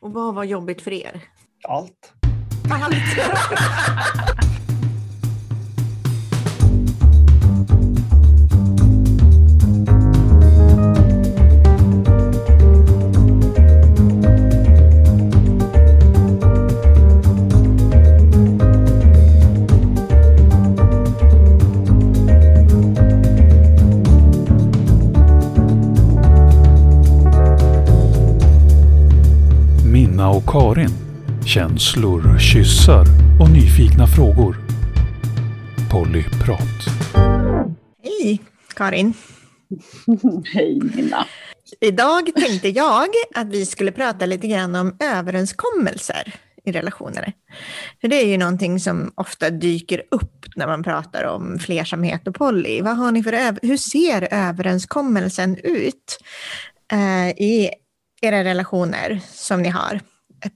Och vad var jobbigt för er? Allt. Allt! Karin. Känslor, kyssar och nyfikna frågor. Pollyprat. Hej Karin! Hej Minna. Idag tänkte jag att vi skulle prata lite grann om överenskommelser i relationer. För det är ju någonting som ofta dyker upp när man pratar om flersamhet och poly. Vad har ni för Hur ser överenskommelsen ut eh, i era relationer som ni har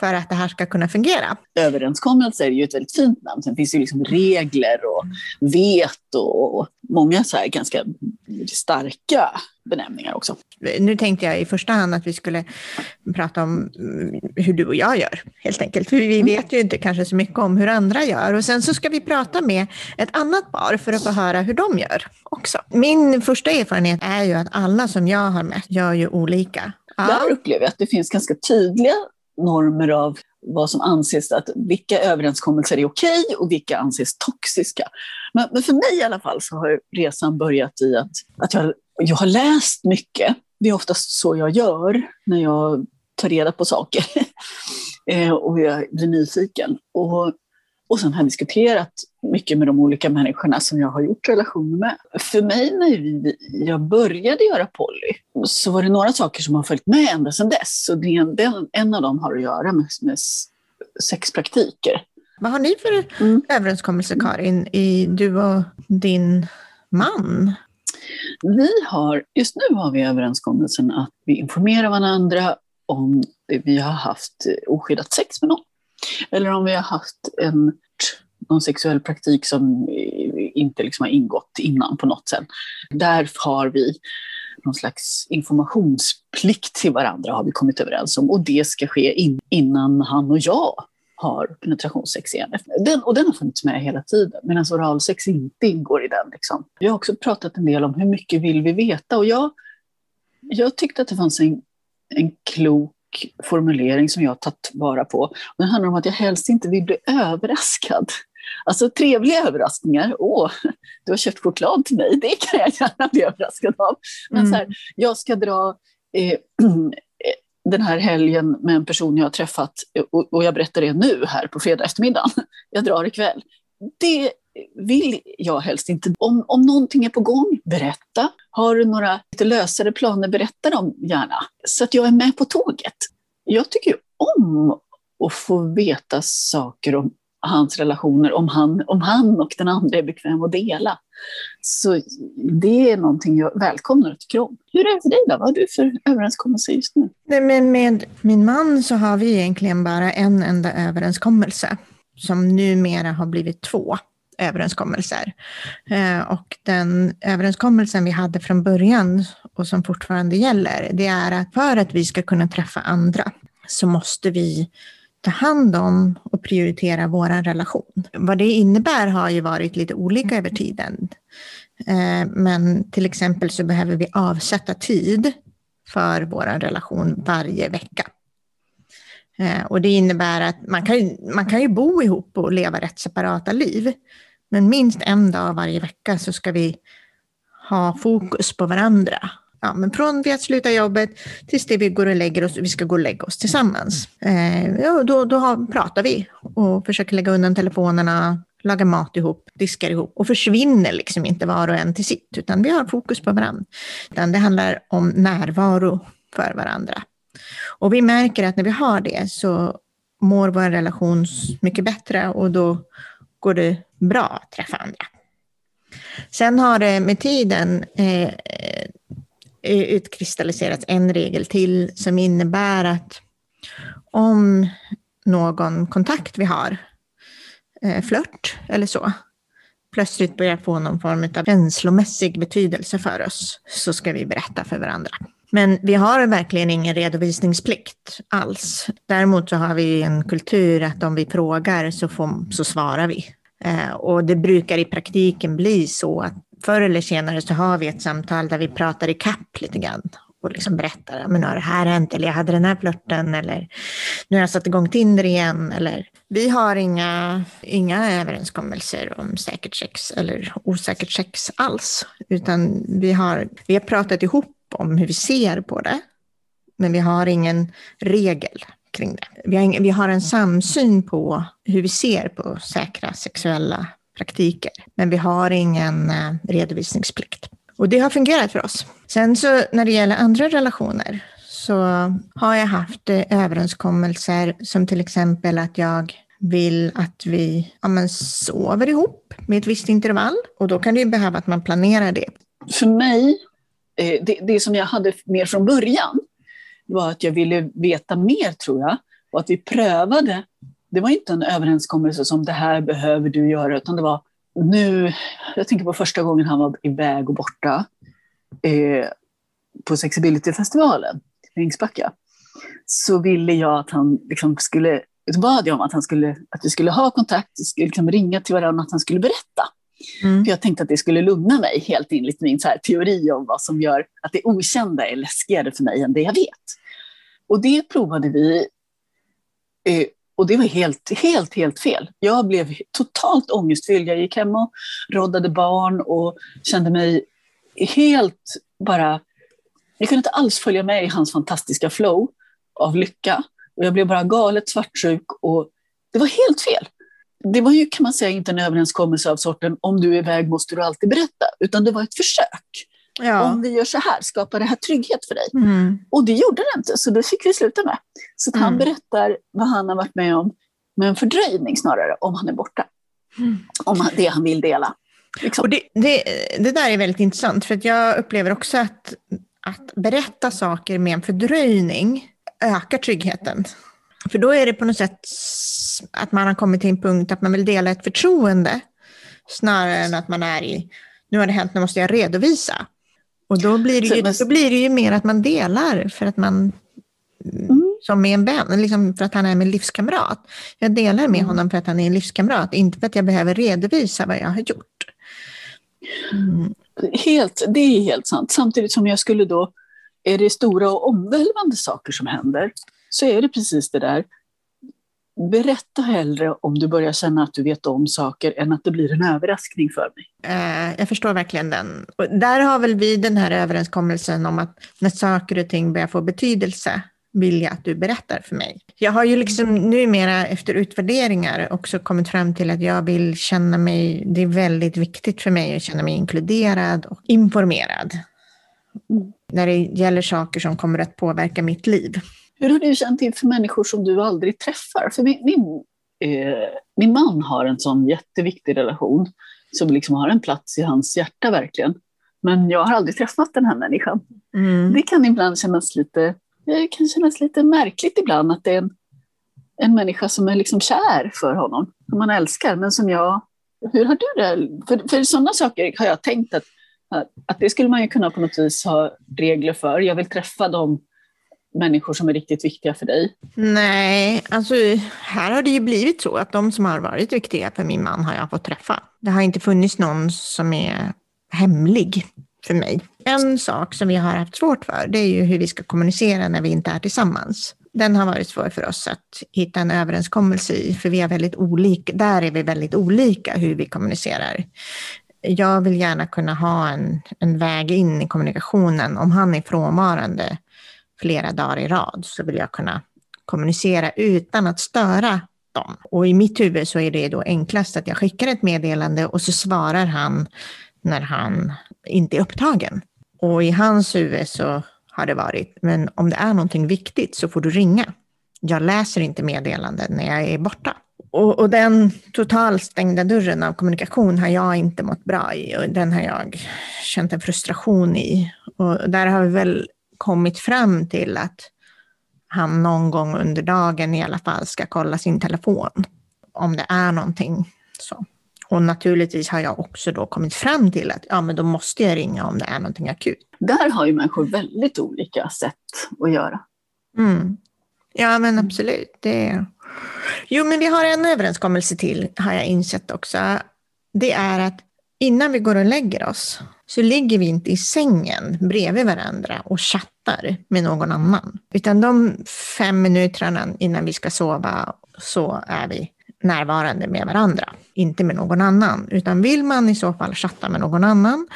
för att det här ska kunna fungera? Överenskommelser är ju ett väldigt fint namn. Sen finns det ju liksom regler och veto och många så här ganska starka benämningar också. Nu tänkte jag i första hand att vi skulle prata om mm, hur du och jag gör, helt enkelt. För vi vet ju inte kanske så mycket om hur andra gör. Och sen så ska vi prata med ett annat par för att få höra hur de gör också. Min första erfarenhet är ju att alla som jag har mött gör ju olika. Där upplever jag att det finns ganska tydliga normer av vad som anses att vilka överenskommelser är okej och vilka anses toxiska. Men, men för mig i alla fall så har resan börjat i att, att jag, jag har läst mycket. Det är oftast så jag gör när jag tar reda på saker eh, och jag blir nyfiken. Och, och sen har jag diskuterat mycket med de olika människorna som jag har gjort relationer med. För mig när vi, jag började göra poly så var det några saker som har följt med ända sedan dess. Och det, den, en av dem har att göra med, med sexpraktiker. Vad har ni för Mm. överenskommelse, Karin, i du och din man? Vi har, just nu har vi överenskommelsen att vi informerar varandra om vi har haft oskyddat sex med någon. Eller om vi har haft en, någon sexuell praktik som inte liksom har ingått innan på något sätt. Där har vi någon slags informationsplikt till varandra har vi kommit överens om. Och det ska ske in, innan han och jag har penetrationssex igen. Den, och den har funnits med hela tiden, medan oralsex inte ingår i den. Liksom. Vi har också pratat en del om hur mycket vill vi veta. Och jag, jag tyckte att det fanns en, en klok formulering som jag har tagit vara på. Och den handlar om att jag helst inte vill bli överraskad. Alltså trevliga överraskningar. Åh, du har köpt choklad till mig. Det kan jag gärna bli överraskad av. Men Mm. så här, jag ska dra eh, den här helgen med en person jag har träffat och, och jag berättar det nu här på fredag eftermiddag. Jag drar ikväll. Det vill jag helst inte. Om, om någonting är på gång, berätta. Har du några lite lösare planer, berätta dem gärna. Så att jag är med på tåget. Jag tycker ju om att få veta saker om hans relationer, om han, om han och den andra är bekväm att dela. Så det är någonting jag välkomnar och tycker om. Hur är det för dig då? Vad har du för överenskommelse just nu? Nej, men med min man så har vi egentligen bara en enda överenskommelse som numera har blivit två överenskommelser. Eh, och den överenskommelsen vi hade från början och som fortfarande gäller, det är att för att vi ska kunna träffa andra så måste vi ta hand om och prioritera vår relation. Vad det innebär har ju varit lite olika över tiden. Eh, men till exempel så behöver vi avsätta tid för vår relation varje vecka. Eh, och det innebär att man kan, ju, man kan ju bo ihop och leva rätt separata liv. Men minst en dag varje vecka så ska vi ha fokus på varandra. Ja, men från vi att sluta jobbet tills det vi går och lägger oss, vi ska gå och lägga oss tillsammans. Eh, ja, då då har, pratar vi och försöker lägga undan telefonerna, laga mat ihop, diskar ihop och försvinner liksom inte var och en till sitt, utan vi har fokus på varandra. Utan det handlar om närvaro för varandra. Och vi märker att när vi har det så mår vår relation mycket bättre och då går det bra att träffa andra. Sen har det med tiden eh, eh, utkristalliserats en regel till som innebär att om någon kontakt vi har, eh, flört eller så, plötsligt börjar få någon form av känslomässig betydelse för oss, så ska vi berätta för varandra. Men vi har verkligen ingen redovisningsplikt alls. Däremot så har vi en kultur att om vi frågar så, får, så svarar vi. Eh, och det brukar i praktiken bli så att förr eller senare så har vi ett samtal där vi pratar i kapp lite grann och liksom berättar, men har det här hänt, eller jag hade den här flörten, eller nu har jag satt igång Tinder igen, eller vi har inga, inga överenskommelser om säkert sex eller osäkert sex alls, utan vi har, vi har pratat ihop om hur vi ser på det, men vi har ingen regel kring det. Vi har, vi har en samsyn på hur vi ser på säkra sexuella praktiker, men vi har ingen eh, redovisningsplikt. Och det har fungerat för oss. Sen så när det gäller andra relationer så har jag haft eh, överenskommelser som till exempel att jag vill att vi ja, men, sover ihop med ett visst intervall och då kan det ju behöva att man planerar det. För mig, eh, det, det som jag hade mer från början var att jag ville veta mer tror jag och att vi prövade. Det var inte en överenskommelse som det här behöver du göra utan det var nu, jag tänker på första gången han var iväg och borta eh, på Sexability-festivalen i Ringsbacka, så ville jag att han liksom skulle, så bad jag om att, han skulle, att vi skulle ha kontakt, skulle liksom ringa till varandra, att han skulle berätta. Mm. För jag tänkte att det skulle lugna mig, helt enligt min så här teori om vad som gör att det okända är läskigare för mig än det jag vet. Och det provade vi eh, och det var helt, helt, helt fel. Jag blev totalt ångestfylld. Jag gick hem och roddade barn och kände mig helt bara... Jag kunde inte alls följa med i hans fantastiska flow av lycka. Och jag blev bara galet svartsjuk och det var helt fel. Det var ju kan man säga inte en överenskommelse av sorten om du är iväg måste du alltid berätta, utan det var ett försök. Ja. Om vi gör så här, skapar det här trygghet för dig? Mm. Och det gjorde det inte, så det fick vi sluta med. Så mm. han berättar vad han har varit med om, med en fördröjning snarare, om han är borta. Mm. Om det han vill dela. Liksom. Och det, det, det, där är väldigt intressant, för att jag upplever också att, att berätta saker med en fördröjning ökar tryggheten. För då är det på något sätt att man har kommit till en punkt att man vill dela ett förtroende, snarare än att man är i, nu har det hänt, nu måste jag redovisa. Och då blir, det ju, då blir det ju mer att man delar för att man, mm. som med en vän, liksom för att han är min livskamrat. Jag delar med mm. honom för att han är en livskamrat, inte för att jag behöver redovisa vad jag har gjort. Mm. Helt, det är helt sant. Samtidigt som jag skulle då, är det stora och omvälvande saker som händer, så är det precis det där. Berätta hellre om du börjar känna att du vet om saker än att det blir en överraskning för mig. Eh, jag förstår verkligen den. Och där har väl vi den här överenskommelsen om att när saker och ting börjar få betydelse vill jag att du berättar för mig. Jag har ju liksom numera efter utvärderingar också kommit fram till att jag vill känna mig, det är väldigt viktigt för mig att känna mig inkluderad och informerad. Mm. När det gäller saker som kommer att påverka mitt liv. Hur har du känt inför människor som du aldrig träffar? För min, min, eh, min man har en sån jätteviktig relation som liksom har en plats i hans hjärta verkligen. Men jag har aldrig träffat den här människan. Mm. Det kan ibland kännas lite, det kan kännas lite märkligt ibland att det är en, en människa som är liksom kär för honom, som man älskar, men som jag... Hur har du det? För, för sådana saker har jag tänkt att, att det skulle man ju kunna på något vis ha regler för. Jag vill träffa dem människor som är riktigt viktiga för dig? Nej, alltså här har det ju blivit så att de som har varit viktiga för min man har jag fått träffa. Det har inte funnits någon som är hemlig för mig. En sak som vi har haft svårt för, det är ju hur vi ska kommunicera när vi inte är tillsammans. Den har varit svår för oss att hitta en överenskommelse i, för vi är väldigt olika, där är vi väldigt olika hur vi kommunicerar. Jag vill gärna kunna ha en, en väg in i kommunikationen. Om han är frånvarande flera dagar i rad så vill jag kunna kommunicera utan att störa dem. Och i mitt huvud så är det då enklast att jag skickar ett meddelande och så svarar han när han inte är upptagen. Och i hans huvud så har det varit, men om det är någonting viktigt så får du ringa. Jag läser inte meddelanden när jag är borta. Och, och den totalt stängda dörren av kommunikation har jag inte mått bra i och den har jag känt en frustration i. Och där har vi väl kommit fram till att han någon gång under dagen i alla fall ska kolla sin telefon om det är någonting. Så. Och naturligtvis har jag också då kommit fram till att ja, men då måste jag ringa om det är någonting akut. Där har ju människor väldigt olika sätt att göra. Mm. Ja, men absolut. Det... Jo, men vi har en överenskommelse till, har jag insett också. Det är att innan vi går och lägger oss så ligger vi inte i sängen bredvid varandra och chattar med någon annan. Utan de fem minuterna innan vi ska sova så är vi närvarande med varandra, inte med någon annan. Utan vill man i så fall chatta med någon annan,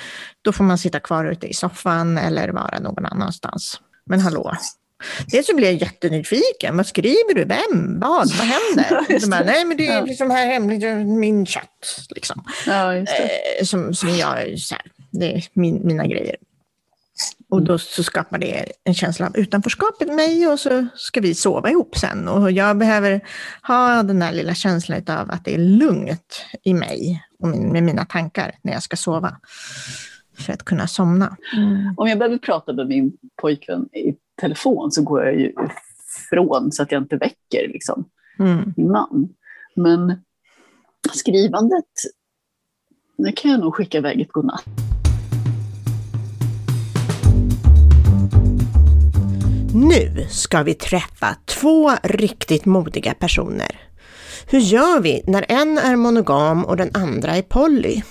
då får man sitta kvar ute i soffan eller vara någon annanstans. Men hallå, Dels så blir jag jättenyfiken. Vad skriver du? Vem? Vad? Vad händer? De bara, Nej, men det är liksom här hemligt, min chatt. Liksom. Ja. Eh, som, som jag, så här, det är min, mina grejer. Och då så skapar det en känsla av utanförskap i mig och så ska vi sova ihop sen. Och jag behöver ha den där lilla känslan av att det är lugnt i mig och min, med mina tankar när jag ska sova. För att kunna somna. Mm. Om jag behöver prata med min pojkvän i telefon så går jag ju ifrån så att jag inte väcker liksom, Mm. min man. Men skrivandet, det kan jag nog skicka iväg ett godnatt. Nu ska vi träffa två riktigt modiga personer. Hur gör vi när en är monogam och den andra är poly?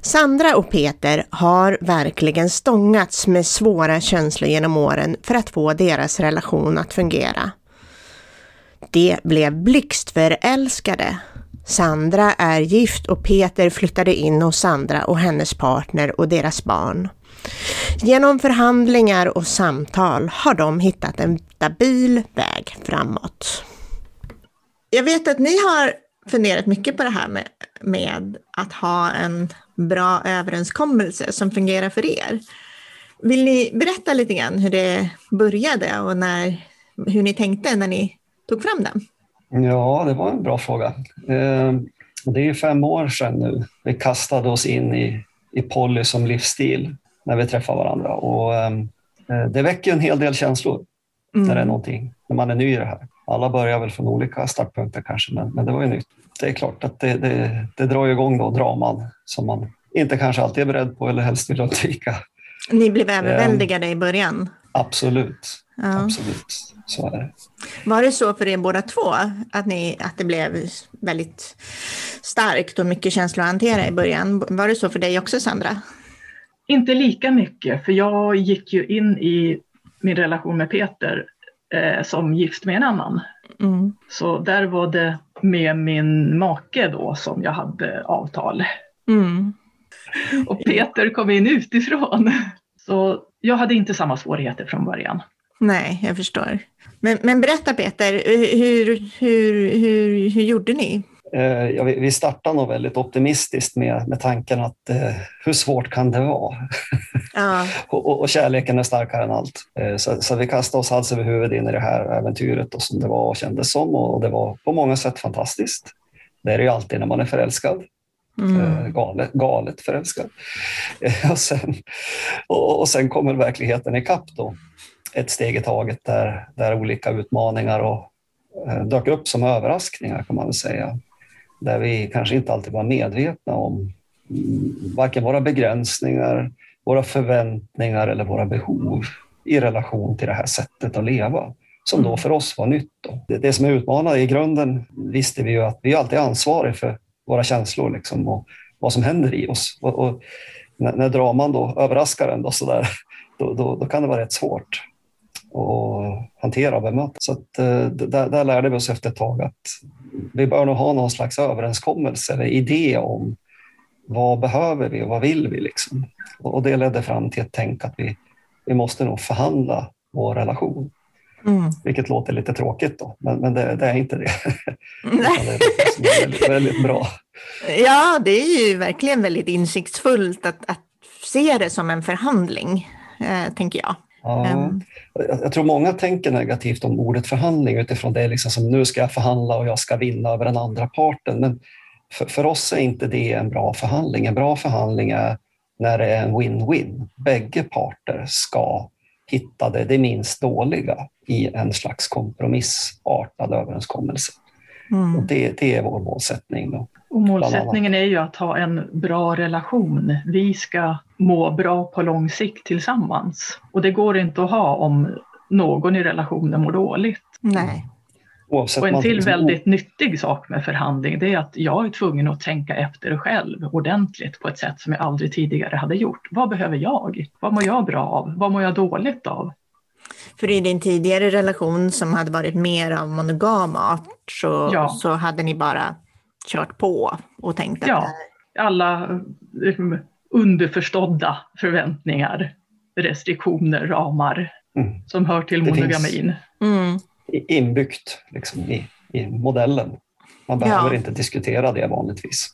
Sandra och Peter har verkligen stångats med svåra känslor genom åren för att få deras relation att fungera. De blev blixtförälskade. Sandra är gift och Peter flyttade in hos Sandra och hennes partner och deras barn. Genom förhandlingar och samtal har de hittat en stabil väg framåt. Jag vet att ni har funderat mycket på det här med, med att ha en bra överenskommelse som fungerar för er. Vill ni berätta lite grann hur det började och när, hur ni tänkte när ni tog fram den? Ja, det var en bra fråga. Ehm, det är fem år sedan nu vi kastade oss in i, i poly som livsstil när vi träffar varandra. Och, eh, det väcker en hel del känslor när det är någonting, när man är ny i det här. Alla börjar väl från olika startpunkter kanske, men, men det var ju nytt. Det är klart att det, det, det drar igång då draman som man inte kanske alltid är beredd på eller helst vill undvika. Ni blev överväldigade i början. Absolut, Ja. absolut. Så är det. Var det så för er båda två, att, ni, att det blev väldigt starkt och mycket känslor att hantera i början? Var det så för dig också, Sandra? Inte lika mycket, för jag gick ju in i min relation med Peter eh, som gift med en annan. Mm. Så där var det med min make då som jag hade avtal. Mm. Och Peter kom in utifrån. Så jag hade inte samma svårigheter från början. Nej, jag förstår. Men, men berätta Peter, hur, hur, hur, hur gjorde ni? Eh, ja, vi startar nog väldigt optimistiskt med, med tanken att eh, hur svårt kan det vara? Ja, och, och, kärleken är starkare än allt. Eh, så, så vi kastade oss hals över huvud in i det här äventyret och som det var och kändes som och det var på många sätt fantastiskt. Det är det ju alltid när man är förälskad. mm. Eh, galet, galet förälskad. Eh, och, sen, och, och sen kommer verkligheten ikapp då. Ett steg i taget där, där olika utmaningar och, eh, dök upp som överraskningar kan man väl säga. Där vi kanske inte alltid var medvetna om mm, varken våra begränsningar, våra förväntningar eller våra behov i relation till det här sättet att leva som då för oss var nytt. Då. Det, det som är utmanande i grunden visste vi ju att vi är alltid ansvariga för våra känslor liksom, och vad som händer i oss. Och, och när, när draman då överraskar en då, så där, då, då, då kan det vara rätt svårt att hantera och bemöta. Så att, eh, där, där lärde vi oss efter ett tag att vi bör nog ha någon slags överenskommelse eller idé om vad behöver vi och vad vill vi? Liksom. Och det ledde fram till ett tänk att vi, vi måste nog förhandla vår relation. Mm. Vilket låter lite tråkigt då, men, men det, det är inte det. Nej. Det är väldigt, väldigt bra. Ja, det är ju verkligen väldigt insiktsfullt att, att se det som en förhandling, eh, tänker jag. Ja. Jag, jag tror många tänker negativt om ordet förhandling utifrån det liksom som nu ska jag förhandla och jag ska vinna över den andra parten. Men för, för oss är inte det en bra förhandling. En bra förhandling är när det är en win-win. Bägge parter ska hitta det, det minst dåliga i en slags kompromissartad överenskommelse. Mm. Och det, det är vår målsättning. Då. Och målsättningen är ju att ha en bra relation. Vi ska må bra på lång sikt tillsammans. Och det går inte att ha om någon i relationen mår dåligt. Nej. Oavsett Och en till liksom- väldigt nyttig sak med förhandling det är att jag är tvungen att tänka efter själv ordentligt på ett sätt som jag aldrig tidigare hade gjort. Vad behöver jag? Vad mår jag bra av? Vad mår jag dåligt av? För i din tidigare relation som hade varit mer av monogam art så, Ja. så hade ni bara kört på och tänkt att Ja. Alla eh, underförstådda förväntningar, restriktioner, ramar Mm. som hör till monogamin. mm, i- inbyggt liksom, i, i modellen. Man behöver Ja. inte diskutera det vanligtvis.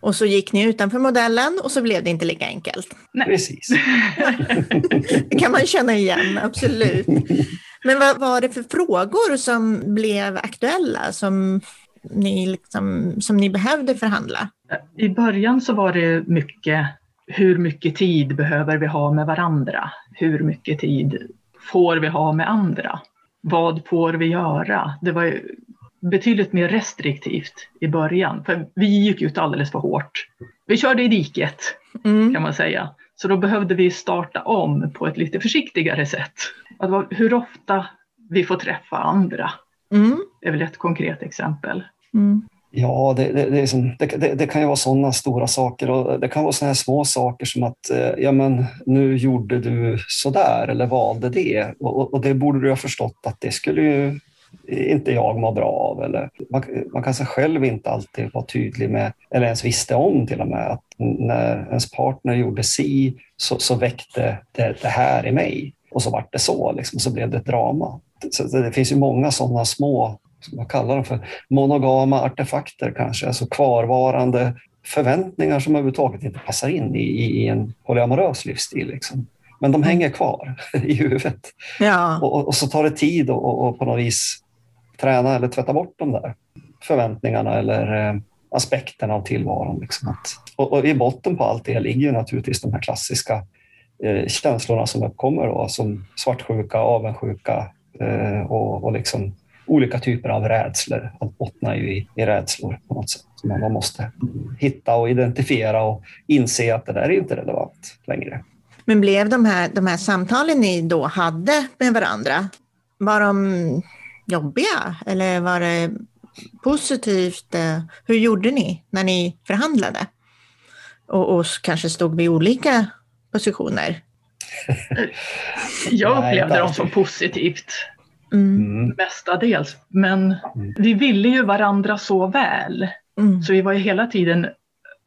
och så gick ni utanför modellen och så blev det inte lika enkelt. Nej. Precis. Det kan man känna igen, absolut. Men vad var det för frågor som blev aktuella som ni, liksom, som ni behövde förhandla? I början så var det mycket hur mycket tid behöver vi ha med varandra? Hur mycket tid får vi ha med andra? Vad får vi göra? Det var betydligt mer restriktivt i början, för vi gick ut alldeles för hårt. Vi körde i diket Mm. kan man säga. Så då behövde vi starta om på ett lite försiktigare sätt. Att hur ofta vi får träffa andra Mm. är väl ett konkret exempel. Mm. Ja, det, det, det, är som, det, det, det kan ju vara sådana stora saker och det kan vara sådana här små saker som att eh, ja, men nu gjorde du sådär eller valde det och, och- och det borde du ha förstått att det skulle ju inte jag må bra av. Eller man, man kanske själv inte alltid var tydlig med, eller ens visste om till och med, att när ens partner gjorde si så, så väckte det, det här i mig. Och så vart det så, liksom, så blev det ett drama. Så det finns ju många sådana små, vad kallar de för, monogama artefakter kanske, alltså kvarvarande förväntningar som överhuvudtaget inte passar in i, i, en polyamorös livsstil. Liksom. Men de hänger kvar i huvudet. Ja. Och, och, så tar det tid att och, och på något vis träna eller tvätta bort de där förväntningarna eller eh, aspekterna av tillvaron. Liksom. Att, och, och i botten på allt det ligger naturligtvis de här klassiska eh, känslorna som uppkommer då, som svartsjuka, avundsjuka eh, och, och liksom olika typer av rädslor. Allt bottnar ju i, i rädslor på något sätt. Som man måste hitta och identifiera och inse att det där är inte relevant längre. Men blev de här, de här samtalen ni då hade med varandra, var de jobbiga eller var det positivt? Hur gjorde ni när ni förhandlade? Och, och kanske stod vid olika positioner? Jag upplevde dem som positivt Mm. Mm. mestadels, men vi ville ju varandra så väl. Mm. Så vi var ju hela tiden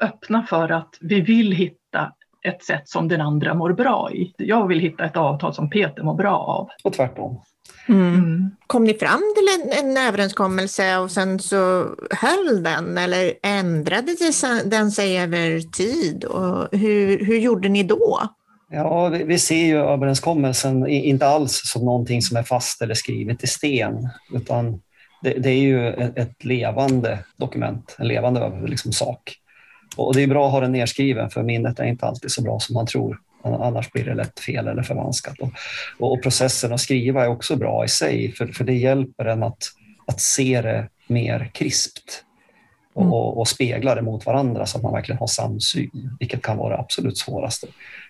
öppna för att vi vill hitta ett sätt som den andra mår bra i. Jag vill hitta ett avtal som Peter mår bra av. Och tvärtom. Mm. Mm. Kom ni fram till en, en överenskommelse och sen så höll den eller ändrade den sig över tid? Och hur, hur gjorde ni då? Ja, vi, vi ser ju överenskommelsen inte alls som någonting som är fast eller skrivet i sten, utan det, det är ju ett, ett levande dokument, en levande liksom, sak. Och det är bra att ha den nedskriven, för minnet är inte alltid så bra som man tror. Annars blir det lätt fel eller förvanskat. Och, och, och processen att skriva är också bra i sig, för, för det hjälper en att, att se det mer krispt och, Mm. och, och spegla det mot varandra så att man verkligen har samsyn, vilket kan vara det absolut svåraste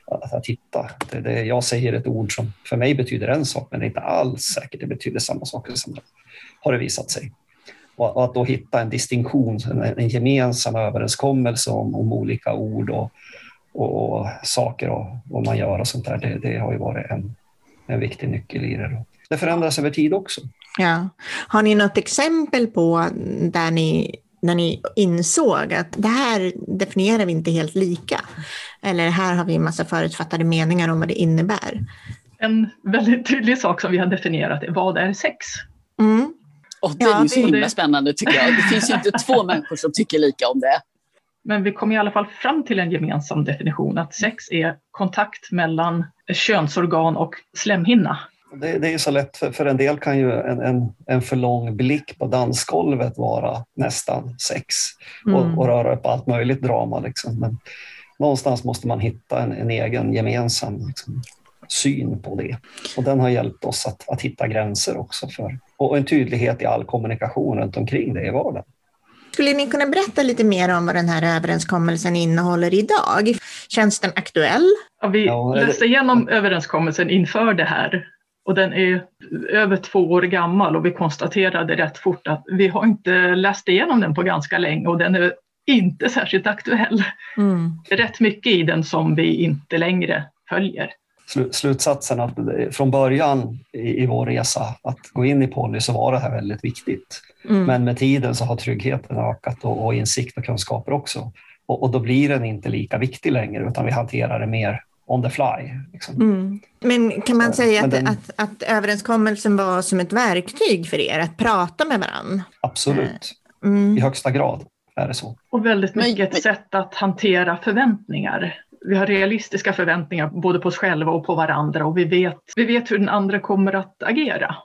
att, att hitta. Det, det, jag säger ett ord som för mig betyder en sak, men det är inte alls säkert det betyder samma sak som det har det visat sig. Och, och att då hitta en distinktion, en, en gemensam överenskommelse om, om olika ord och, och, och saker och vad man gör och sånt där, det, det har ju varit en, en viktig nyckel i det. Då. Det förändras över tid också. Ja. Har ni något exempel på där ni, när ni insåg att det här definierar vi inte helt lika? Eller här har vi en massa förutfattade meningar om vad det innebär? En väldigt tydlig sak som vi har definierat är vad är sex? Mm. Och det är Ja, ju så det- himla spännande tycker jag. Det finns ju inte två människor som tycker lika om det. Men vi kom i alla fall fram till en gemensam definition att sex är kontakt mellan könsorgan och slemhinna. Det, det är ju så lätt, för, för en del kan ju en, en, en för lång blick på dansgolvet vara nästan sex och, Mm. och röra upp allt möjligt drama. Liksom. Men någonstans måste man hitta en, en egen gemensam liksom, syn på det. Och den har hjälpt oss att, att hitta gränser också för, och en tydlighet i all kommunikation runt omkring det i vardagen. Skulle ni kunna berätta lite mer om vad den här överenskommelsen innehåller idag? Känns den aktuell? Ja, vi läste igenom överenskommelsen inför det här och den är över två år gammal och vi konstaterade rätt fort att vi har inte läst igenom den på ganska länge och den är inte särskilt aktuell. Det är rätt mycket i den som vi inte längre följer. Slu- Slutsatsen att det- från början i, i vår resa att gå in i poly så var det här väldigt viktigt. Mm. Men med tiden så har tryggheten ökat och, och insikt och kunskaper också. Och, och då blir den inte lika viktig längre utan vi hanterar det mer on the fly. Liksom. Mm. Men kan man Så, säga att, den- att, att överenskommelsen var som ett verktyg för er att prata med varandra? Absolut, i Mm. högsta grad är det så. Och väldigt mycket ett sätt att hantera förväntningar. Vi har realistiska förväntningar både på oss själva och på varandra och vi vet, vi vet hur den andra kommer att agera.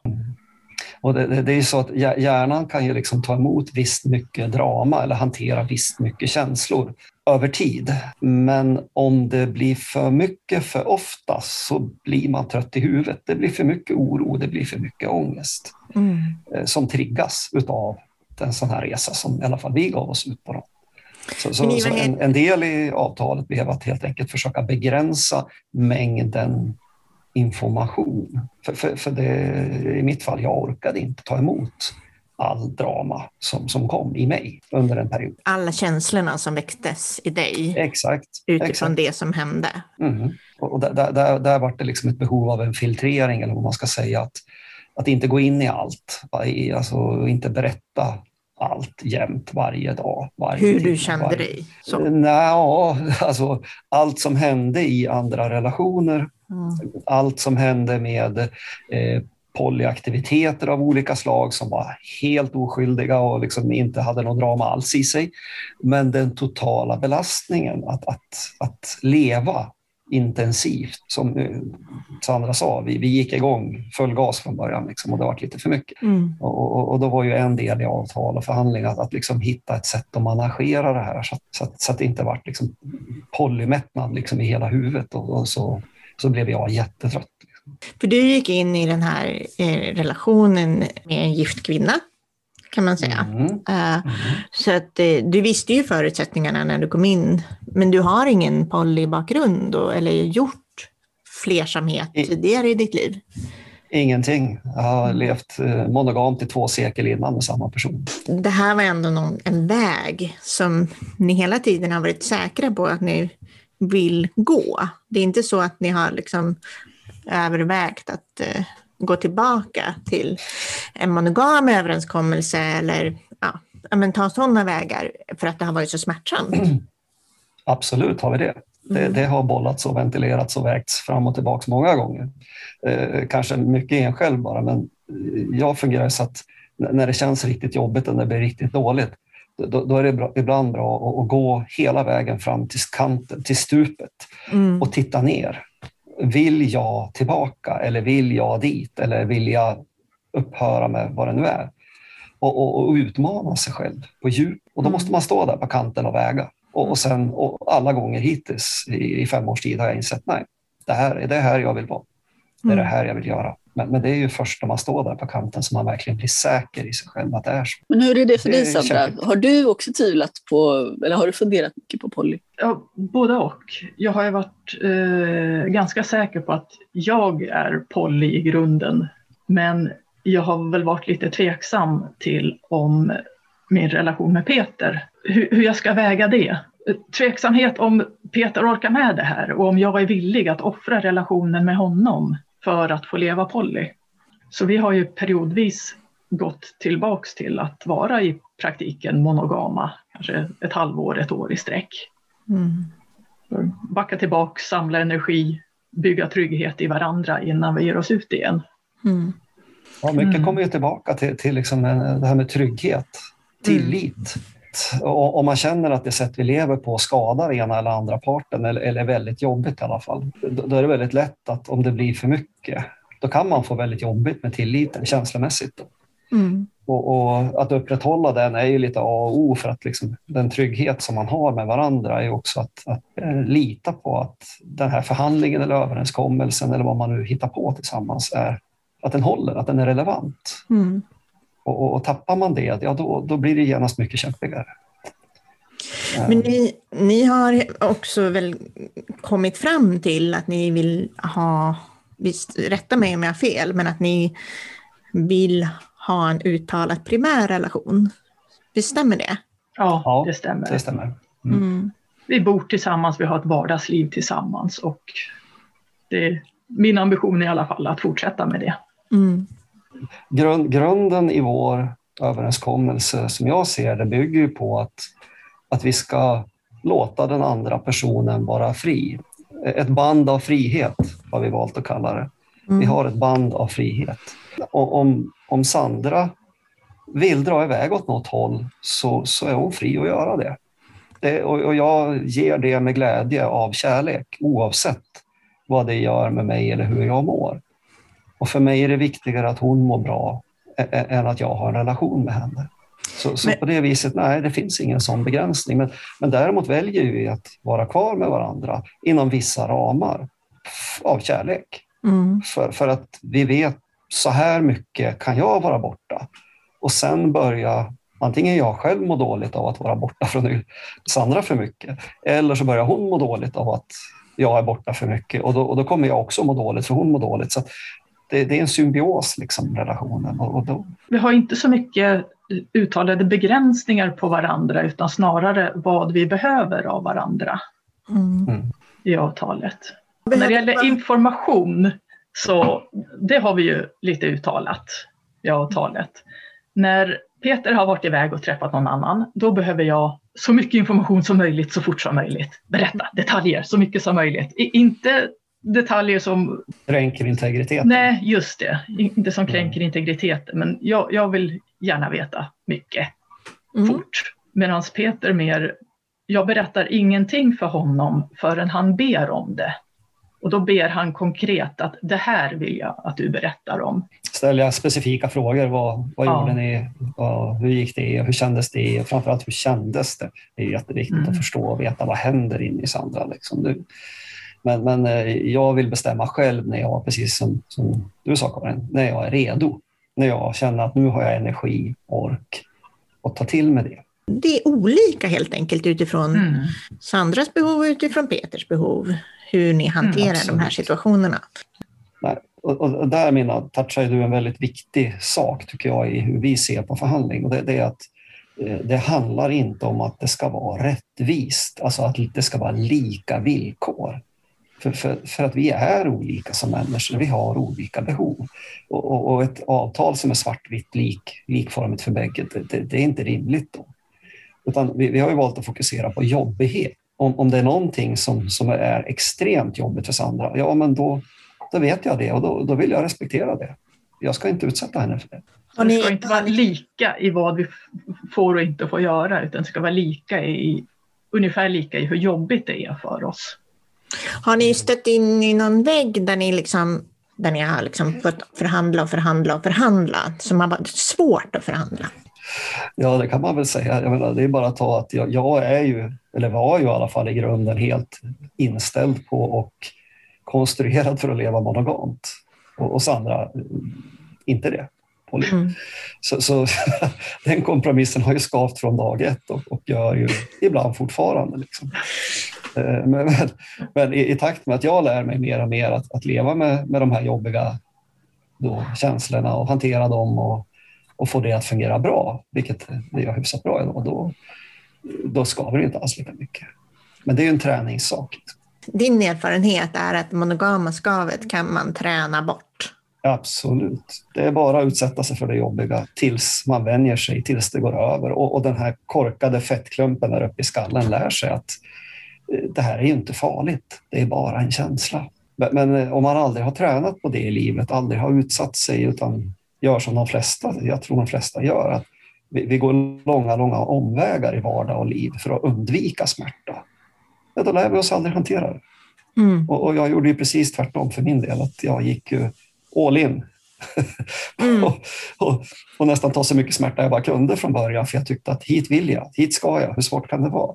Och det, det, det är så att hjär- hjärnan kan ju liksom ta emot visst mycket drama eller hantera visst mycket känslor över tid. Men om det blir för mycket för ofta så blir man trött i huvudet. Det blir för mycket oro, det blir för mycket ångest Mm. eh, som triggas utav en sån här resa som i alla fall vi gav oss ut på. Då. Så, så, så en, en del i avtalet blev att helt enkelt försöka begränsa mängden information. För, för, för det, i mitt fall, jag orkade inte ta emot all drama som, som kom i mig under en period. Alla känslorna som väcktes i dig Exakt. utifrån exakt. det som hände. Mm. Och där, där, där, där var det liksom ett behov av en filtrering, eller vad man ska säga. Att, att inte gå in i allt, alltså inte berätta allt jämt varje dag. Varje Hur timme, du kände varje... dig. Så. Nej, alltså allt som hände i andra relationer, Mm. allt som hände med eh, polyaktiviteter av olika slag som var helt oskyldiga och liksom inte hade någon drama alls i sig. Men den totala belastningen att, att, att leva intensivt, som eh, Sandra sa, vi, vi gick igång full gas från början liksom, och det var lite för mycket. Mm. Och, och, och då var ju en del i avtal och förhandlingar att, att liksom hitta ett sätt att managera det här så att, så att, så att det inte vart liksom polymättnad liksom i hela huvudet och, och så, så blev jag jättetrött. För du gick in i den här eh, relationen med en gift kvinna, kan man säga. Mm. Eh, Så att eh, du visste ju förutsättningarna när du kom in, men du har ingen polybakgrund eller gjort flersamhet I- tidigare i ditt liv. Ingenting. Jag har Mm. levt monogamt i två sekel innan med samma person. Det här var ändå någon, en väg som ni hela tiden har varit säkra på att ni vill gå. Det är inte så att ni har liksom övervägt att eh, gå tillbaka till en monogam överenskommelse eller ja, men ta sådana vägar för att det har varit så smärtsamt. Absolut har vi det. Det, Mm. det har bollats och ventilerats och vägts fram och tillbaka många gånger. Eh, kanske mycket en själv bara, men jag fungerar så att när det känns riktigt jobbigt och när det blir riktigt dåligt, då, då är det bra, ibland bra att, att gå hela vägen fram till kanten, till stupet Mm. och titta ner. Vill jag tillbaka eller vill jag dit eller vill jag upphöra med vad det nu är? Och, och, och utmana sig själv på djup. Och då Mm. måste man stå där på kanten och väga. Och, och sen och alla gånger hittills i, i fem års tid har jag insett nej, det här är det här jag vill vara. Det är det Mm. här jag vill göra. Men, men det är ju först när man står där på kanten som man verkligen blir säker i sig själv att det är så. Men hur är det för Det dig Sandra? kämpigt. Har du också tvivlat på, eller har du funderat mycket på poly? Ja, både och. Jag har ju varit eh, ganska säker på att jag är poly i grunden. Men jag har väl varit lite tveksam till om min relation med Peter, hur, hur jag ska väga det. Tveksamhet om Peter orkar med det här och om jag är villig att offra relationen med honom för att få leva poly. Så vi har ju periodvis gått tillbaks till att vara i praktiken monogama, kanske ett halvår, ett år i sträck. Mm. Backa tillbaka, samla energi, bygga trygghet i varandra innan vi ger oss ut igen. Mm. Ja, mycket Mm. kommer ju tillbaka till, till liksom en- det här med trygghet, tillit. Och om man känner att det sätt vi lever på skadar ena eller andra parten eller, eller är väldigt jobbigt i alla fall, då, är det väldigt lätt att om det blir för mycket, då kan man få väldigt jobbigt med tilliten känslomässigt. Mm. Och, och, att upprätthålla den är ju lite A och O för att liksom, den trygghet som man har med varandra är också att, att eh, lita på att den här förhandlingen eller överenskommelsen eller vad man nu hittar på tillsammans är att den håller, att den är relevant. Mm. Och, och, och tappar man det, ja då, då blir det genast mycket kämpigare. Men ni, ni har också väl kommit fram till att ni vill ha, visst rätta mig om jag har fel, men att ni vill ha en uttalad primär relation. Visst stämmer det? Ja, det stämmer. Det stämmer. Mm. Vi bor tillsammans, vi har ett vardagsliv tillsammans och det är min ambition i alla fall att fortsätta med det. Mm. Grund, grunden i vår överenskommelse, som jag ser det, bygger ju på att, att vi ska låta den andra personen vara fri. Ett band av frihet har vi valt att kalla det. Vi Mm. har ett band av frihet. Och om, om Sandra vill dra iväg åt något håll så, så är hon fri att göra det. det och, och jag ger det med glädje av kärlek oavsett vad det gör med mig eller hur jag mår. Och för mig är det viktigare att hon mår bra än att jag har en relation med henne. Så, så Men- på det viset, nej, det finns ingen sån begränsning. Men, men däremot väljer vi att vara kvar med varandra inom vissa ramar av kärlek. Mm. För, för att vi vet så här mycket kan jag vara borta. Och sen börja antingen jag själv må dåligt av att vara borta från Sandra för mycket. Eller så börjar hon må dåligt av att jag är borta för mycket. Och då, och då kommer jag också må dåligt för hon mår dåligt. Så det, det är en symbios, liksom, relationen. Och, och då, Vi har inte så mycket uttalade begränsningar på varandra utan snarare vad vi behöver av varandra Mm. i avtalet. När det gäller information så det har vi ju lite uttalat i avtalet. När Peter har varit iväg och träffat någon annan, då behöver jag så mycket information som möjligt så fort som möjligt. Berätta detaljer så mycket som möjligt. I- Inte detaljer som, kränker integriteten. nej just det, inte som kränker integriteten, men jag, jag vill gärna veta mycket Mm. fort. Medan Peter mer, jag berättar ingenting för honom förrän han ber om det. Och då ber han konkret att det här vill jag att du berättar om. Ställer jag specifika frågor. Vad, vad Ja. gjorde ni? Vad, hur gick det? Hur kändes det? Och framförallt hur kändes det? Det är jätteviktigt Mm. att förstå och veta vad händer inne i Sandra. Liksom. Du, men, men eh, jag vill bestämma själv när jag, precis som, som du sa Karin, när jag är redo. När jag känner att nu har jag energi, ork och ta till mig det. Det är olika helt enkelt utifrån Mm. Sandras behov och utifrån Peters behov, hur ni hanterar de här situationerna. Och, och och där mina, touchar du en väldigt viktig sak tycker jag i hur vi ser på förhandling. Och det, det är att eh, det handlar inte om att det ska vara rättvist, alltså att det ska vara lika villkor. För, för, för att vi är olika som människor, vi har olika behov. Och, och, och ett avtal som är svartvitt, lik, likformigt för bägge, det, det, det är inte rimligt. Då. Utan vi, vi har ju valt att fokusera på jobbighet. Om, om det är någonting som, som är extremt jobbigt för Sandra, ja men då, då vet jag det och då, då vill jag respektera det. Jag ska inte utsätta henne för det. Har Det ni- ska inte vara lika i vad vi får och inte får göra, utan det ska vara lika i, ungefär lika i hur jobbigt det är för oss. Har ni stött in i någon vägg där ni, liksom, där ni har liksom fått förhandla och förhandla och förhandla, som har varit svårt att förhandla? Ja, det kan man väl säga. Jag menar, det är bara att ta att jag, jag är ju, eller var ju i alla fall i grunden helt inställd på och konstruerad för att leva monogamt. Och, och Sandra, inte det. Mm. Så, så den kompromissen har ju skavt från dag ett och, och gör ju ibland fortfarande. Liksom. Eh, Men, men, men i, i takt med att jag lär mig mer och mer att, att leva med, med de här jobbiga då, känslorna och hantera dem och, och få det att fungera bra, vilket det gör hyfsat bra idag, då, då skaver det inte alls lika mycket. Men det är ju en träningssak. Din erfarenhet är att monogama skavet kan man träna bort. Absolut. Det är bara att utsätta sig för det jobbiga tills man vänjer sig, tills det går över. Och, och den här korkade fettklumpen där uppe i skallen lär sig att det här är ju inte farligt, det är bara en känsla. Men, eh, om man aldrig har tränat på det i livet, aldrig har utsatt sig utan gör som de flesta, jag tror de flesta gör, att vi, vi går långa, långa omvägar i vardag och liv för att undvika smärta. Ja, då lär vi oss aldrig hantera det. Mm. Och, och jag gjorde ju precis tvärtom för min del, att jag gick ju all in Mm. och, och, och nästan ta så mycket smärta jag bara kunde från början, för jag tyckte att hit vill jag, hit ska jag, hur svårt kan det vara?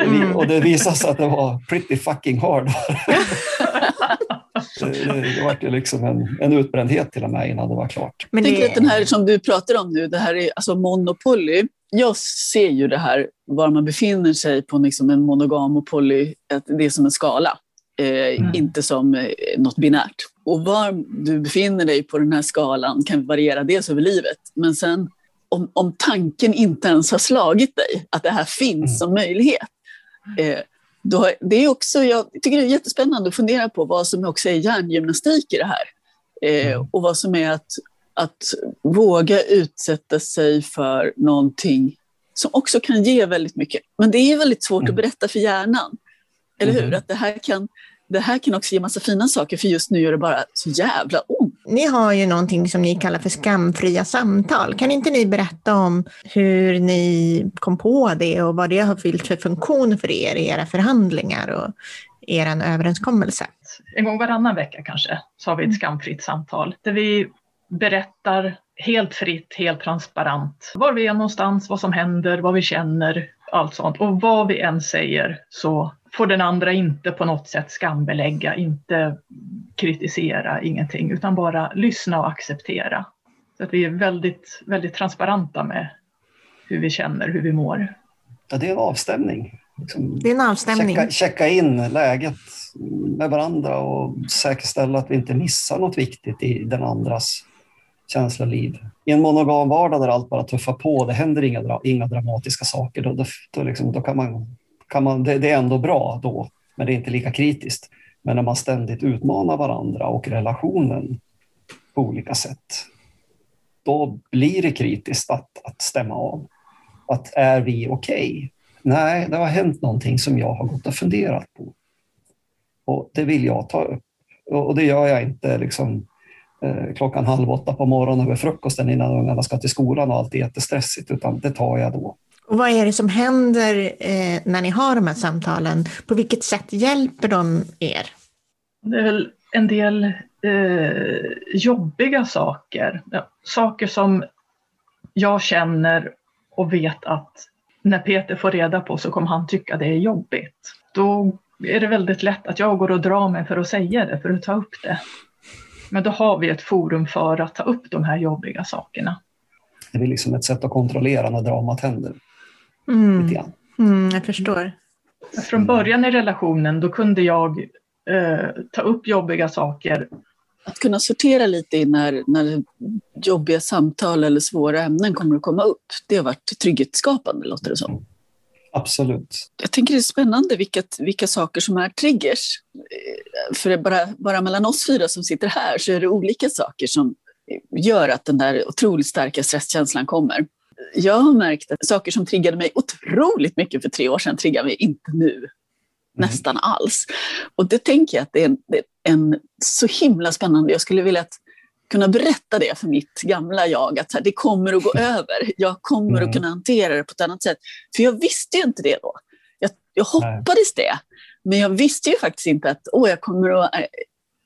Mm. Och det visade sig att det var pretty fucking hard. det, det, det var ju liksom en, en utbrändhet till och med innan det var klart. Men det, att den här som du pratar om nu, det här är alltså monopoly. Jag ser ju det här, var man befinner sig på liksom en monogam och poly, att det är som en skala. Eh, Mm. Inte som eh, något binärt. Och var du befinner dig på den här skalan kan variera dels över livet, men sen om, om tanken inte ens har slagit dig, att det här finns Mm. som möjlighet, eh, då, det är också, jag tycker det är jättespännande att fundera på vad som också är hjärngymnastik i det här. Eh, Mm. och vad som är att, att våga utsätta sig för någonting som också kan ge väldigt mycket. Men det är väldigt svårt Mm. att berätta för hjärnan. Eller hur? Att det här, kan, det här kan också ge massa fina saker, för just nu gör det bara så jävla ont ni har ju någonting som ni kallar för skamfria samtal. Kan inte ni berätta om hur ni kom på det och vad det har fyllt för funktion för er i era förhandlingar och er överenskommelse? En gång varannan vecka kanske så har vi ett skamfritt samtal där vi berättar helt fritt, helt transparent var vi är någonstans, vad som händer, vad vi känner, allt sånt. Och vad vi än säger så får den andra inte på något sätt skambelägga, inte kritisera, ingenting, utan bara lyssna och acceptera. Så att vi är väldigt, väldigt transparenta med hur vi känner, hur vi mår. Ja, det är en avstämning. Liksom, Det är en avstämning. checka, checka in läget med varandra och säkerställa att vi inte missar något viktigt i den andras känsloliv. I en monogam vardag där allt bara tuffar på, det händer inga, inga dramatiska saker, då, då, då, liksom, då kan man, kan man, det, det är ändå bra då, men det är inte lika kritiskt. Men när man ständigt utmanar varandra och relationen på olika sätt, då blir det kritiskt att, att stämma av. Att är vi okej? Nej, det har hänt någonting som jag har gått och funderat på. Och det vill jag ta upp. Och det gör jag inte liksom, eh, klockan halv åtta på morgonen över frukosten innan ungarna ska till skolan och allt är jättestressigt, utan det tar jag då. Och vad är det som händer eh, när ni har de här samtalen? På vilket sätt hjälper de er? Det är väl en del eh, jobbiga saker. Ja, saker som jag känner och vet att när Peter får reda på så kommer han tycka det är jobbigt. Då är det väldigt lätt att jag går och drar mig för att säga det, för att ta upp det. Men då har vi ett forum för att ta upp de här jobbiga sakerna. Det blir liksom ett sätt att kontrollera när dramat händer. Mm. Lite grann. Mm, jag förstår. Från början i relationen, då kunde jag eh, ta upp jobbiga saker Att kunna sortera lite i när, när jobbiga samtal eller svåra ämnen kommer att komma upp, det har varit trygghetsskapande låter det som. Absolut. Jag tänker det är spännande vilka, vilka saker som är triggers. Eh, För bara, bara mellan oss fyra som sitter här så är det olika saker som gör att den där otroligt starka stresskänslan kommer. Jag har märkt att saker som triggade mig otroligt mycket för tre år sedan triggar mig inte nu. Nästan alls. Och det tänker jag att det är en, det är en så himla spännande. Jag skulle vilja att kunna berätta det för mitt gamla jag, att det kommer att gå över. Jag kommer Mm. att kunna hantera det på ett annat sätt. För jag visste ju inte det då. Jag, jag hoppades det. Men jag visste ju faktiskt inte att åh, jag kommer att eh,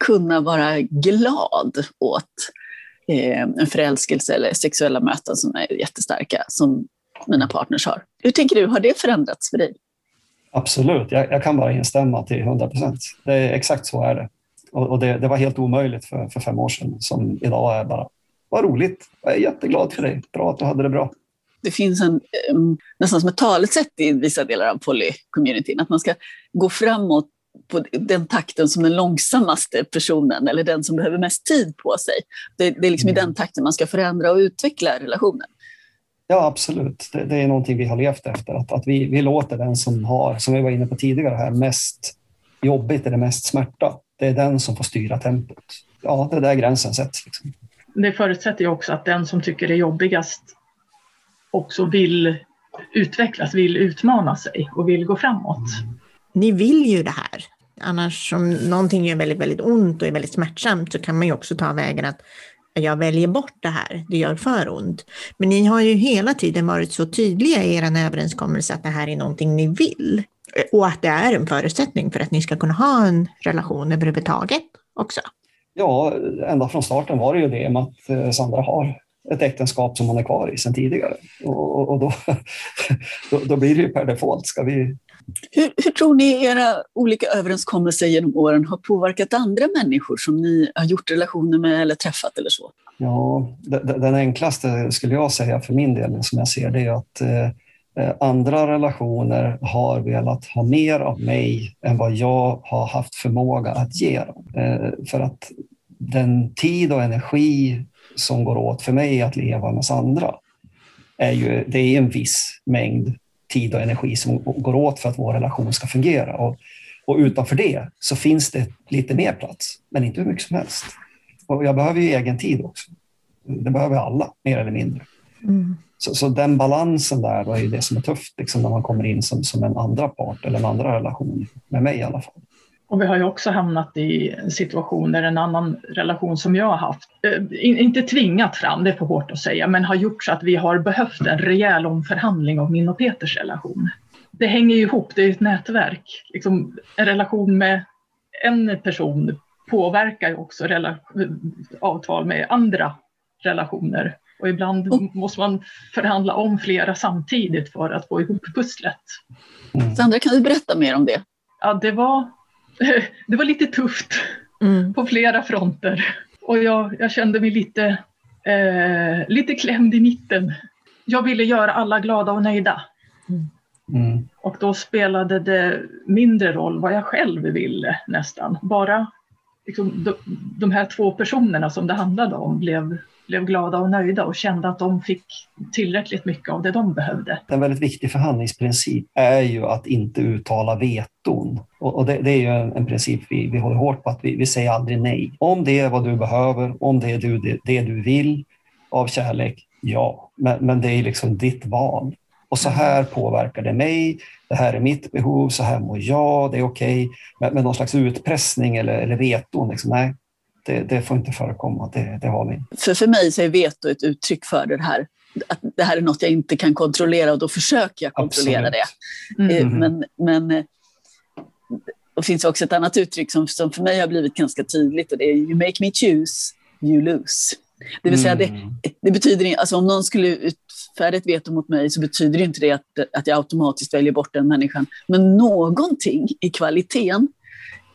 kunna vara glad åt en förälskelse eller sexuella möten som är jättestarka, som mina partners har. Hur tänker du, har det förändrats för dig? Absolut, jag, jag kan bara instämma till 100 procent. Exakt så är det. Och, och det, det var helt omöjligt för, för fem år sedan, som idag är bara, vad roligt, jag är jätteglad för dig, bra att du hade det bra. Det finns en, eh, nästan som ett talesätt i vissa delar av poly-communityn, att man ska gå framåt på den takten som den långsammaste personen eller den som behöver mest tid på sig. Det, det är liksom Mm. i den takten man ska förändra och utveckla relationen. Ja, absolut. Det, det är någonting vi har levt efter. Att, att vi, vi låter den som har, som vi var inne på tidigare här, mest jobbigt eller mest smärta. Det är den som får styra tempot. Ja, det är där gränsen sätts. Liksom. Det förutsätter ju också att den som tycker det är jobbigast också vill utvecklas, vill utmana sig och vill gå framåt. Ni vill ju det här. Annars om någonting gör väldigt, väldigt ont och är väldigt smärtsamt så kan man ju också ta vägen att jag väljer bort det här, det gör för ont. Men ni har ju hela tiden varit så tydliga i er överenskommelse att det här är någonting ni vill. Och att det är en förutsättning för att ni ska kunna ha en relation överhuvudtaget också. Ja, ända från starten var det ju det med att eh, Sandra har ett äktenskap som hon är kvar i sedan tidigare. Och, och, och då, då, då, blir det ju per default. Ska vi... Hur, hur, tror ni era olika överenskommelser genom åren har påverkat andra människor som ni har gjort relationer med eller träffat eller så? Ja, den enklaste skulle jag säga för min del, som jag ser det, är att eh, eh, andra relationer har velat ha mer av mig än vad jag har haft förmåga att ge dem. Eh, för att den tid och energi som går åt för mig att leva med Sandra är ju det är en viss mängd tid och energi som går åt för att vår relation ska fungera. Och, och utanför det så finns det lite mer plats, men inte hur mycket som helst. Och jag behöver ju egen tid också. Det behöver alla, mer eller mindre. Mm. Så, så, den balansen där är det som är tufft liksom, när man kommer in som, som en andra part eller en andra relation, med mig i alla fall. Och vi har ju också hamnat i situationer, en annan relation som jag har haft, eh, inte tvingat fram, det är för hårt att säga, men har gjort så att vi har behövt en rejäl omförhandling av min och Peters relation. Det hänger ju ihop, det är ett nätverk. Liksom, en relation med en person påverkar ju också avtal med andra relationer. Och ibland och. måste man förhandla om flera samtidigt för att få ihop pusslet. Sandra, kan du berätta mer om det? Ja, det var det var lite tufft mm. på flera fronter. Och jag, jag kände mig lite, eh, lite klämd i mitten. Jag ville göra alla glada och nöjda. Mm. Och då spelade det mindre roll vad jag själv ville nästan. Bara liksom, de, de här två personerna som det handlade om blev blev glada och nöjda och kände att de fick tillräckligt mycket av det de behövde. En väldigt viktig förhandlingsprincip är ju att inte uttala veton. Och, det, det, är ju en, en, princip vi, vi håller hårt på, att vi, vi säger aldrig nej. Om det är vad du behöver, om det är du, det, det du vill av kärlek, ja. Men, men det är liksom ditt val. Och så här påverkar det mig, det här är mitt behov, så här mår jag, det är okej. Okay. Men, men någon slags utpressning eller, eller veton, liksom, nej, det, det, får inte förekomma, det, det har vi För, för mig så är veto ett uttryck för det här att det här är något jag inte kan kontrollera och då försöker jag kontrollera Absolut. det. Mm. Men, men eh, det finns också ett annat uttryck som, som för mig har blivit ganska tydligt och det är you make me choose, you lose. Det vill säga, mm. det, det betyder alltså om någon skulle utfärda ett veto mot mig så betyder inte det att, att jag automatiskt väljer bort den människan. Men någonting i kvaliteten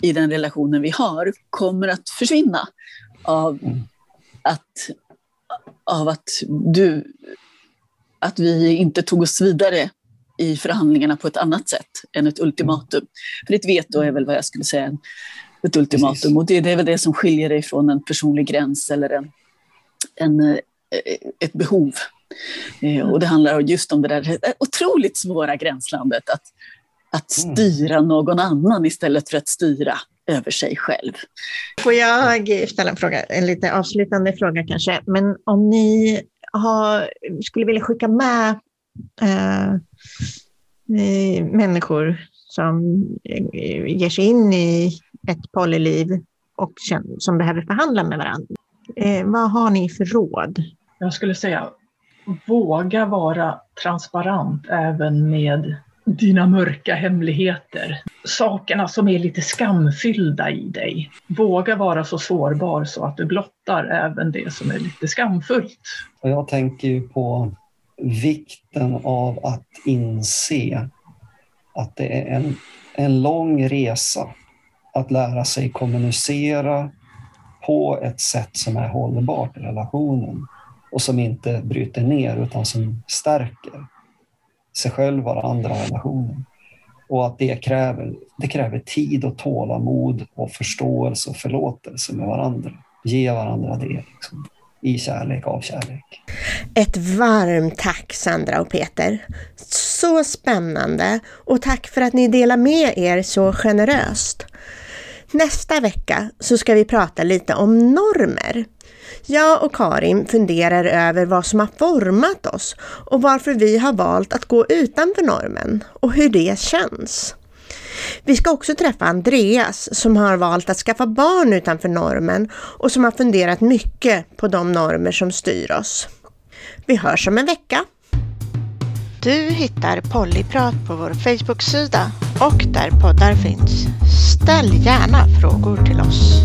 i den relationen vi har kommer att försvinna av mm. att, av att, du, att vi inte tog oss vidare i förhandlingarna på ett annat sätt än ett ultimatum. För ett veto är väl vad jag skulle säga ett ultimatum Precis. och det, det är väl det som skiljer dig från en personlig gräns eller en, en, eh, ett behov. Mm. Och det handlar just om det där otroligt svåra gränslandet att att mm. styra någon annan istället för att styra över sig själv. Får jag ställa en fråga, en lite avslutande fråga kanske, men om ni har, skulle vilja skicka med eh, människor som ger sig in i ett polyliv och som behöver förhandla med varandra. Eh, vad har ni för råd? Jag skulle säga våga vara transparent även med dina mörka hemligheter. Sakerna som är lite skamfyllda i dig. Våga vara så sårbar så att du blottar även det som är lite skamfullt. Och jag tänker ju på vikten av att inse att det är en, en lång resa att lära sig kommunicera på ett sätt som är hållbart i relationen och som inte bryter ner utan som stärker sig själv, varandra och relationen. Och att det kräver, det kräver tid och tålamod och förståelse och förlåtelse med varandra. Ge varandra det liksom, i kärlek, av kärlek. Ett varmt tack Sandra och Peter. Så spännande och tack för att ni delar med er så generöst. Nästa vecka så ska vi prata lite om normer. Jag och Karin funderar över vad som har format oss och varför vi har valt att gå utanför normen och hur det känns. Vi ska också träffa Andreas som har valt att skaffa barn utanför normen och som har funderat mycket på de normer som styr oss. Vi hörs om en vecka. Du hittar Pollyprat på vår Facebook-sida och där poddar finns. Ställ gärna frågor till oss.